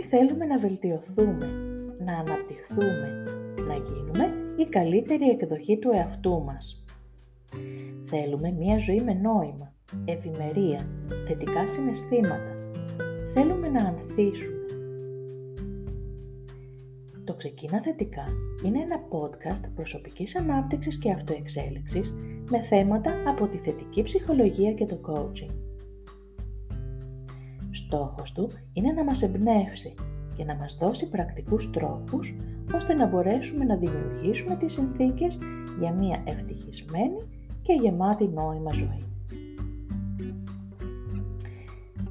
Όλοι θέλουμε να βελτιωθούμε, να αναπτυχθούμε, να γίνουμε η καλύτερη εκδοχή του εαυτού μας. Θέλουμε μία ζωή με νόημα, ευημερία, θετικά συναισθήματα. Θέλουμε να ανθίσουμε. Το Ξεκίνα Θετικά είναι ένα podcast προσωπικής ανάπτυξης και αυτοεξέλιξης με θέματα από τη θετική ψυχολογία και το coaching. Στόχος του είναι να μας εμπνεύσει και να μας δώσει πρακτικούς τρόπους ώστε να μπορέσουμε να δημιουργήσουμε τις συνθήκες για μια ευτυχισμένη και γεμάτη νόημα ζωή.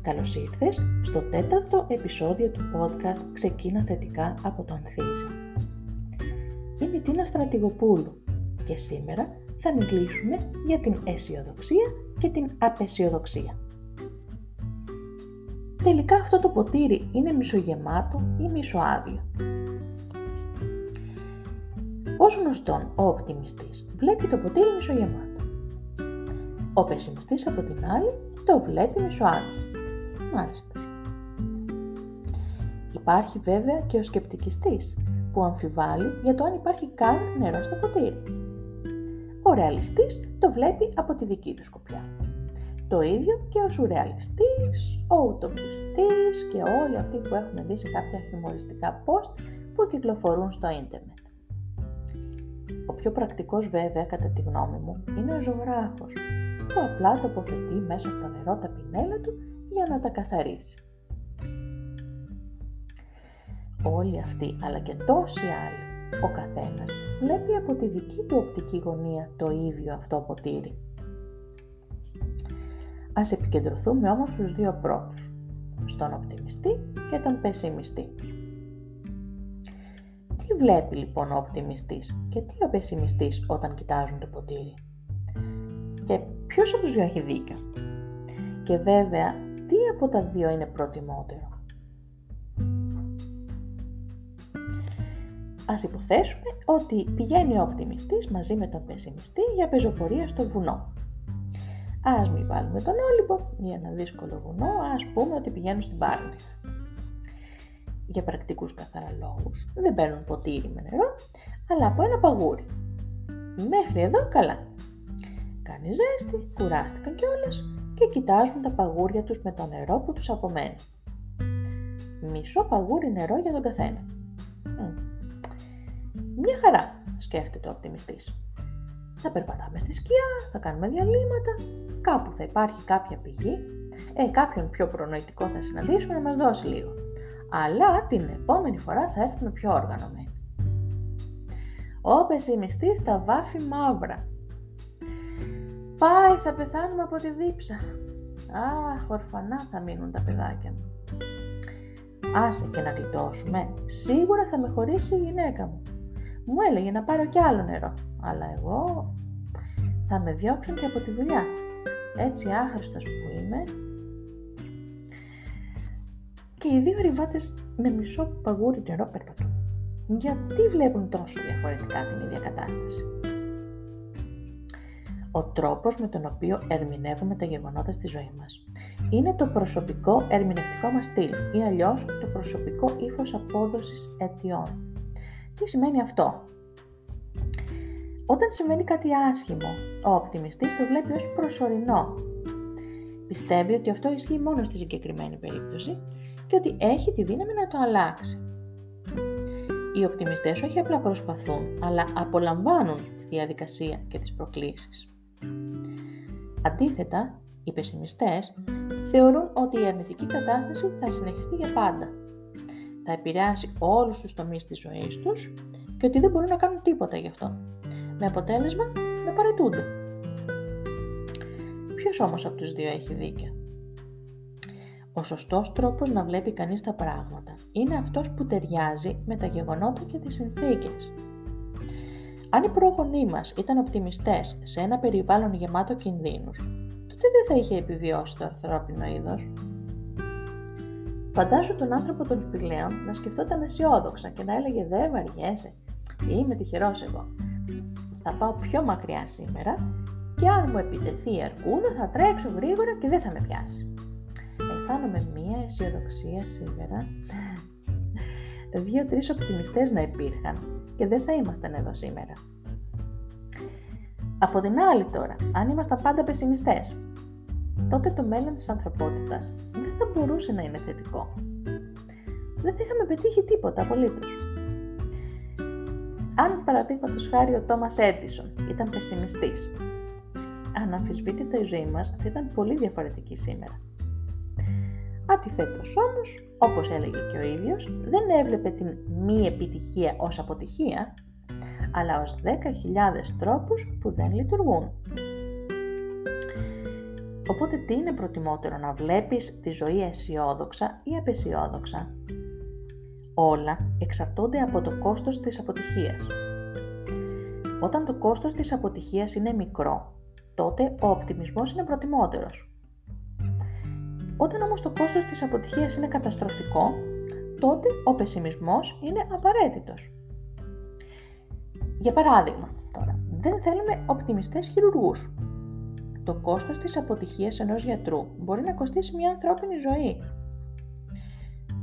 Καλώς ήρθες στο τέταρτο επεισόδιο του podcast «Ξεκίνα θετικά από το Ανθίζει». Είμαι η Τίνα Στρατηγοπούλου και σήμερα θα μιλήσουμε για την αισιοδοξία και την απεσιοδοξία. Τελικά αυτό το ποτήρι είναι μισογεμάτο ή μισοάδιο. Ως γνωστόν, ο οπτιμιστής βλέπει το ποτήρι μισογεμάτο. Ο πεσημιστής από την άλλη το βλέπει μισοάδιο. Μάλιστα. Υπάρχει βέβαια και ο σκεπτικιστής που αμφιβάλλει για το αν υπάρχει καν νερό στο ποτήρι. Ο ρεαλιστής το βλέπει από τη δική του σκοπιά. Το ίδιο και ο σουρεαλιστής, ο ουτοπιστής και όλοι αυτοί που έχουμε δει σε κάποια χιουμοριστικά post που κυκλοφορούν στο ίντερνετ. Ο πιο πρακτικός βέβαια κατά τη γνώμη μου είναι ο ζωγράφος που απλά τοποθετεί μέσα στο νερό τα πινέλα του για να τα καθαρίσει. Όλοι αυτοί αλλά και τόσοι άλλοι, ο καθένας βλέπει από τη δική του οπτική γωνία το ίδιο αυτό ποτήρι. Ας επικεντρωθούμε όμως στους δύο πρώτους, στον οπτιμιστή και τον πεσημιστή. Τι βλέπει λοιπόν ο οπτιμιστής και τι ο πεσημιστής όταν κοιτάζουν το ποτήρι; Και ποιος από τους δύο έχει δίκιο; Και βέβαια, τι από τα δύο είναι προτιμότερο; Ας υποθέσουμε ότι πηγαίνει ο οπτιμιστής μαζί με τον πεσημιστή για πεζοπορία στο βουνό. Ας μην βάλουμε τον Όλυμπο για ένα δύσκολο βουνό, ας πούμε ότι πηγαίνουν στην Πάρνηθα. Για πρακτικούς καθαρά λόγους. Δεν παίρνουν ποτήρι με νερό, αλλά από ένα παγούρι. Μέχρι εδώ καλά. Κάνεις ζέστη, κουράστηκαν κιόλας και κοιτάζουν τα παγούρια τους με το νερό που τους απομένει. Μισό παγούρι νερό για τον καθένα. Μια χαρά, σκέφτεται ο οπτιμιστής. Θα περπατάμε στη σκιά, θα κάνουμε διαλύματα, κάπου θα υπάρχει κάποια πηγή, ε, κάποιον πιο προνοητικό θα συναντήσουμε να μας δώσει λίγο. Αλλά την επόμενη φορά θα έρθουμε πιο οργανωμένοι. Ο πεσημιστής θα βάφει μαύρα. Πάει, θα πεθάνουμε από τη δίψα. Αχ, ορφανά θα μείνουν τα παιδάκια μου. Άσε και να γλιτώσουμε. Σίγουρα θα με χωρίσει η γυναίκα μου. Μου έλεγε να πάρω κι άλλο νερό. Αλλά εγώ θα με διώξουν και από τη δουλειά. Έτσι άχρηστος που είμαι. Και οι δύο ριβάτες με μισό παγούρι νερό περπατούν. Γιατί βλέπουν τόσο διαφορετικά την ίδια κατάσταση; Ο τρόπος με τον οποίο ερμηνεύουμε τα γεγονότα στη ζωή μας είναι το προσωπικό ερμηνευτικό μας στυλ ή αλλιώς το προσωπικό ύφος απόδοσης αιτιών. Τι σημαίνει αυτό; Όταν συμβαίνει κάτι άσχημο, ο οπτιμιστής το βλέπει ως προσωρινό. Πιστεύει ότι αυτό ισχύει μόνο στη συγκεκριμένη περίπτωση και ότι έχει τη δύναμη να το αλλάξει. Οι οπτιμιστές όχι απλά προσπαθούν, αλλά απολαμβάνουν τη διαδικασία και τις προκλήσεις. Αντίθετα, οι πεσημιστές θεωρούν ότι η αρνητική κατάσταση θα συνεχιστεί για πάντα. Θα επηρεάσει όλους τους τομείς της ζωής τους και ότι δεν μπορούν να κάνουν τίποτα γι' αυτό με αποτέλεσμα να παρετούνται. Ποιος όμως από τους δύο έχει δίκιο; Ο σωστός τρόπος να βλέπει κανείς τα πράγματα είναι αυτός που ταιριάζει με τα γεγονότα και τις συνθήκες. Αν οι πρόγονοί μας ήταν οπτιμιστές σε ένα περιβάλλον γεμάτο κινδύνους, τότε δεν θα είχε επιβιώσει το ανθρώπινο είδος. Φαντάσου τον άνθρωπο των σπηλαίων να σκεφτόταν αισιόδοξα και να έλεγε «Δε βαριέσαι, είμαι τυχερός εγώ θα πάω πιο μακριά σήμερα και αν μου επιτεθεί η αρκούδα θα τρέξω γρήγορα και δεν θα με πιάσει. αισθάνομαι μία αισιοδοξία σήμερα. Δύο-τρεις οπτιμιστές να υπήρχαν και δεν θα ήμασταν εδώ σήμερα. Από την άλλη τώρα, αν ήμασταν πάντα πεσημιστές, τότε το μέλλον της ανθρωπότητας δεν θα μπορούσε να είναι θετικό. Δεν θα είχαμε πετύχει τίποτα απολύτως. Αν παραδείγματος χάρη ο Τόμας Έντισον ήταν πεσημιστής, αναμφισβήτητα η ζωή μας θα ήταν πολύ διαφορετική σήμερα. Αντιθέτως όμως, όπως έλεγε και ο ίδιος, δεν έβλεπε την μη επιτυχία ως αποτυχία, αλλά ως 10.000 τρόπους που δεν λειτουργούν. Οπότε τι είναι προτιμότερο να βλέπεις τη ζωή αισιόδοξα ή απεσιόδοξα; Όλα εξαρτώνται από το κόστος της αποτυχίας. Όταν το κόστος της αποτυχίας είναι μικρό, τότε ο οπτιμισμός είναι προτιμότερος. Όταν όμως το κόστος της αποτυχίας είναι καταστροφικό, τότε ο πεσιμισμός είναι απαραίτητος. Για παράδειγμα, τώρα, δεν θέλουμε οπτιμιστές χειρουργούς. Το κόστος της αποτυχίας ενός γιατρού μπορεί να κοστίσει μια ανθρώπινη ζωή.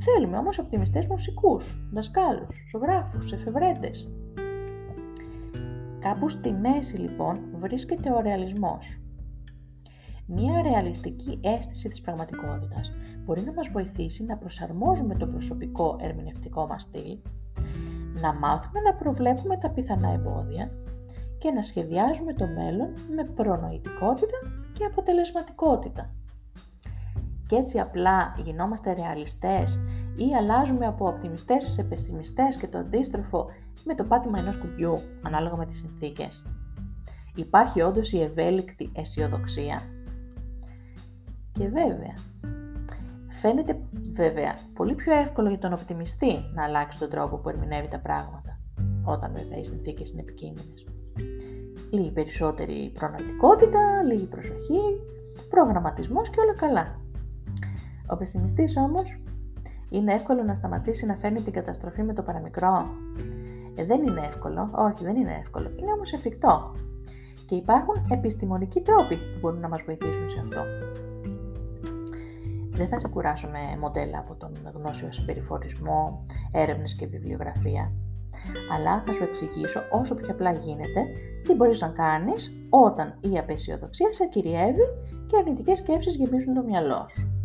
Θέλουμε όμως οπτιμιστές μουσικούς, δασκάλους, ζωγράφους, εφευρέτες. Κάπου στη μέση λοιπόν βρίσκεται ο ρεαλισμός. Μία ρεαλιστική αίσθηση της πραγματικότητας μπορεί να μας βοηθήσει να προσαρμόζουμε το προσωπικό ερμηνευτικό μας στυλ, να μάθουμε να προβλέπουμε τα πιθανά εμπόδια και να σχεδιάζουμε το μέλλον με προνοητικότητα και αποτελεσματικότητα. Και έτσι απλά γινόμαστε ρεαλιστές ή αλλάζουμε από οπτιμιστές σε πεσημιστές και το αντίστροφο με το πάτημα ενός κουμπιού, ανάλογα με τις συνθήκες. Υπάρχει όντως η ευέλικτη αισιοδοξία. Και βέβαια, φαίνεται βέβαια πολύ πιο εύκολο για τον οπτιμιστή να αλλάξει τον τρόπο που ερμηνεύει τα πράγματα, όταν βέβαια οι συνθήκες είναι επικίνδυνες. Λίγη περισσότερη προνοητικότητα, λίγη προσοχή, προγραμματισμός και όλα καλά. Ο πεσημιστής όμως είναι εύκολο να σταματήσει να φέρνει την καταστροφή με το παραμικρό. Ε, δεν είναι εύκολο, όχι δεν είναι εύκολο, είναι όμως εφικτό. Και υπάρχουν επιστημονικοί τρόποι που μπορούν να μας βοηθήσουν σε αυτό. Δεν θα σε κουράσω με μοντέλα από τον γνώσιο συμπεριφορισμό, έρευνες και βιβλιογραφία, αλλά θα σου εξηγήσω όσο πιο απλά γίνεται τι μπορείς να κάνεις όταν η απεσιοδοξία σε κυριεύει και αρνητικές σκέψεις γεμίζουν το μυαλό σου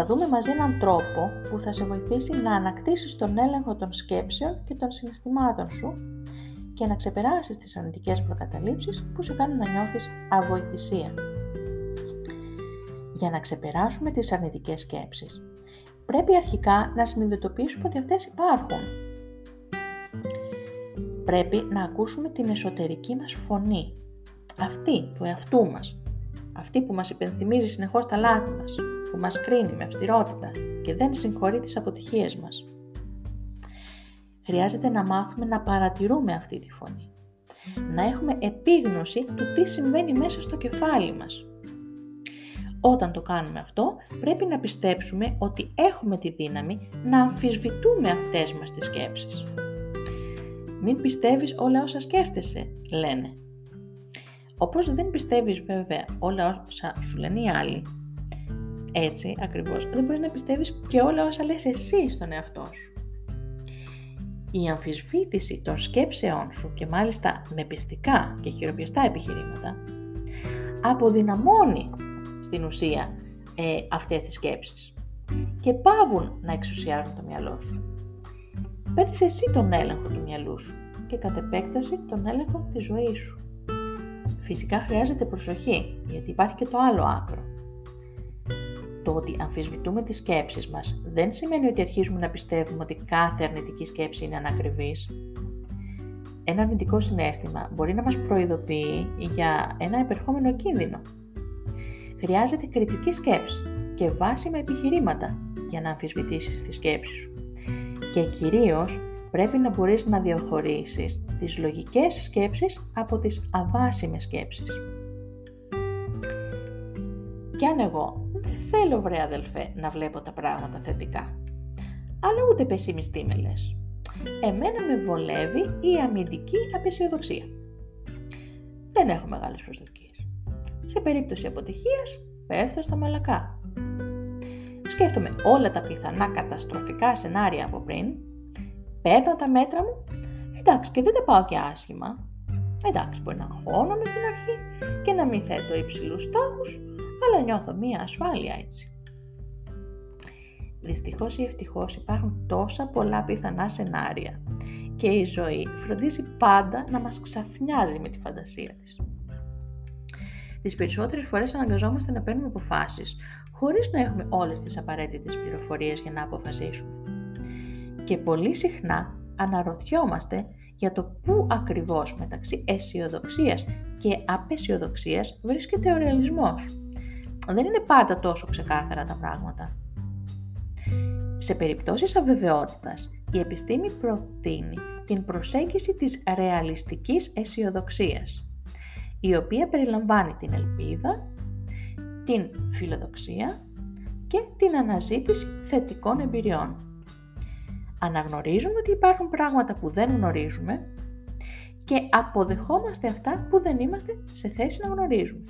θα δούμε μαζί έναν τρόπο που θα σε βοηθήσει να ανακτήσεις τον έλεγχο των σκέψεων και των συναισθημάτων σου και να ξεπεράσεις τις αρνητικές προκαταλήψεις που σε κάνουν να νιώθεις αβοηθησία. Για να ξεπεράσουμε τις αρνητικές σκέψεις, πρέπει αρχικά να συνειδητοποιήσουμε ότι αυτές υπάρχουν. Πρέπει να ακούσουμε την εσωτερική μας φωνή, αυτή του εαυτού μας, αυτή που μας υπενθυμίζει συνεχώς τα λάθη μας, που μας κρίνει με αυστηρότητα και δεν συγχωρεί τις αποτυχίες μας. Χρειάζεται να μάθουμε να παρατηρούμε αυτή τη φωνή. Να έχουμε επίγνωση του τι συμβαίνει μέσα στο κεφάλι μας. Όταν το κάνουμε αυτό, πρέπει να πιστέψουμε ότι έχουμε τη δύναμη να αμφισβητούμε αυτές μας τις σκέψεις. Μην πιστεύεις όλα όσα σκέφτεσαι, λένε. Όπως δεν πιστεύεις βέβαια όλα όσα σου λένε οι άλλοι, έτσι ακριβώς δεν μπορείς να πιστεύεις και όλα όσα λες εσύ στον εαυτό σου. Η αμφισβήτηση των σκέψεών σου και μάλιστα με πιστικά και χειροπιαστά επιχειρήματα αποδυναμώνει στην ουσία ε, αυτές τις σκέψεις και πάβουν να εξουσιάζουν το μυαλό σου. Παίρνεις εσύ τον έλεγχο του μυαλού σου και κατ' επέκταση τον έλεγχο της ζωής σου. Φυσικά χρειάζεται προσοχή, γιατί υπάρχει και το άλλο άκρο. Το ότι αμφισβητούμε τις σκέψεις μας δεν σημαίνει ότι αρχίζουμε να πιστεύουμε ότι κάθε αρνητική σκέψη είναι ανακριβής. Ένα αρνητικό συνέστημα μπορεί να μας προειδοποιεί για ένα επερχόμενο κίνδυνο. Χρειάζεται κριτική σκέψη και βάσιμα επιχειρήματα για να αμφισβητήσεις τη σκέψη σου. Και κυρίως πρέπει να μπορείς να διαχωρίσεις τις λογικές σκέψεις από τις αβάσιμες σκέψεις. Κι αν εγώ θέλω βρε αδελφέ να βλέπω τα πράγματα θετικά, αλλά ούτε πεσημιστή με λες. Εμένα με βολεύει η αμυντική απεσιοδοξία. Δεν έχω μεγάλες προσδοκίες. Σε περίπτωση αποτυχίας πέφτω στα μαλακά. Σκέφτομαι όλα τα πιθανά καταστροφικά σενάρια από πριν, παίρνω τα μέτρα μου, εντάξει και δεν τα πάω και άσχημα. Εντάξει, μπορεί να αγχώνομαι στην αρχή και να μην θέτω υψηλούς στόχους, αλλά νιώθω μία ασφάλεια έτσι. Δυστυχώς ή ευτυχώς υπάρχουν τόσα πολλά πιθανά σενάρια και η ζωή φροντίζει πάντα να μας ξαφνιάζει με τη φαντασία της. Τις περισσότερες φορές αναγκαζόμαστε να παίρνουμε αποφάσεις χωρίς να έχουμε όλες τις απαραίτητες πληροφορίες για να αποφασίσουμε. Και πολύ συχνά αναρωτιόμαστε για το πού ακριβώς μεταξύ αισιοδοξίας και απεσιοδοξίας βρίσκεται ο ρεαλισμός. Δεν είναι πάντα τόσο ξεκάθαρα τα πράγματα. Σε περιπτώσεις αβεβαιότητας, η επιστήμη προτείνει την προσέγγιση της ρεαλιστικής αισιοδοξίας, η οποία περιλαμβάνει την ελπίδα, την φιλοδοξία και την αναζήτηση θετικών εμπειριών. Αναγνωρίζουμε ότι υπάρχουν πράγματα που δεν γνωρίζουμε και αποδεχόμαστε αυτά που δεν είμαστε σε θέση να γνωρίζουμε.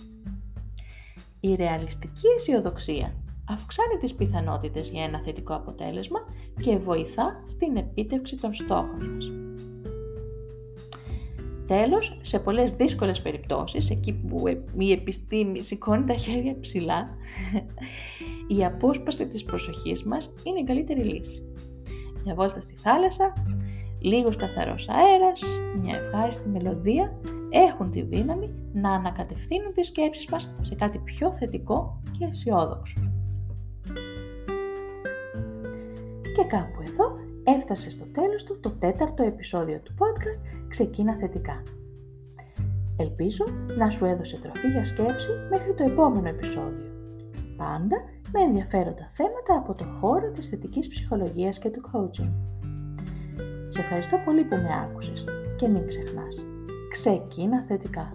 Η ρεαλιστική αισιοδοξία αυξάνει τις πιθανότητες για ένα θετικό αποτέλεσμα και βοηθά στην επίτευξη των στόχων μας. Τέλος, σε πολλές δύσκολες περιπτώσεις, εκεί που η επιστήμη σηκώνει τα χέρια ψηλά, η απόσπαση της προσοχής μας είναι η καλύτερη λύση. Μια βόλτα στη θάλασσα, λίγος καθαρός αέρας, μια ευχάριστη μελωδία έχουν τη δύναμη να ανακατευθύνουν τις σκέψεις μας σε κάτι πιο θετικό και αισιόδοξο. Και κάπου εδώ έφτασε στο τέλος του το τέταρτο επεισόδιο του podcast «Ξεκίνα θετικά». Ελπίζω να σου έδωσε τροφή για σκέψη μέχρι το επόμενο επεισόδιο. Πάντα με ενδιαφέροντα θέματα από το χώρο της θετικής ψυχολογίας και του coaching. Σε ευχαριστώ πολύ που με άκουσες και μην ξεχνάς, ξεκίνα θετικά.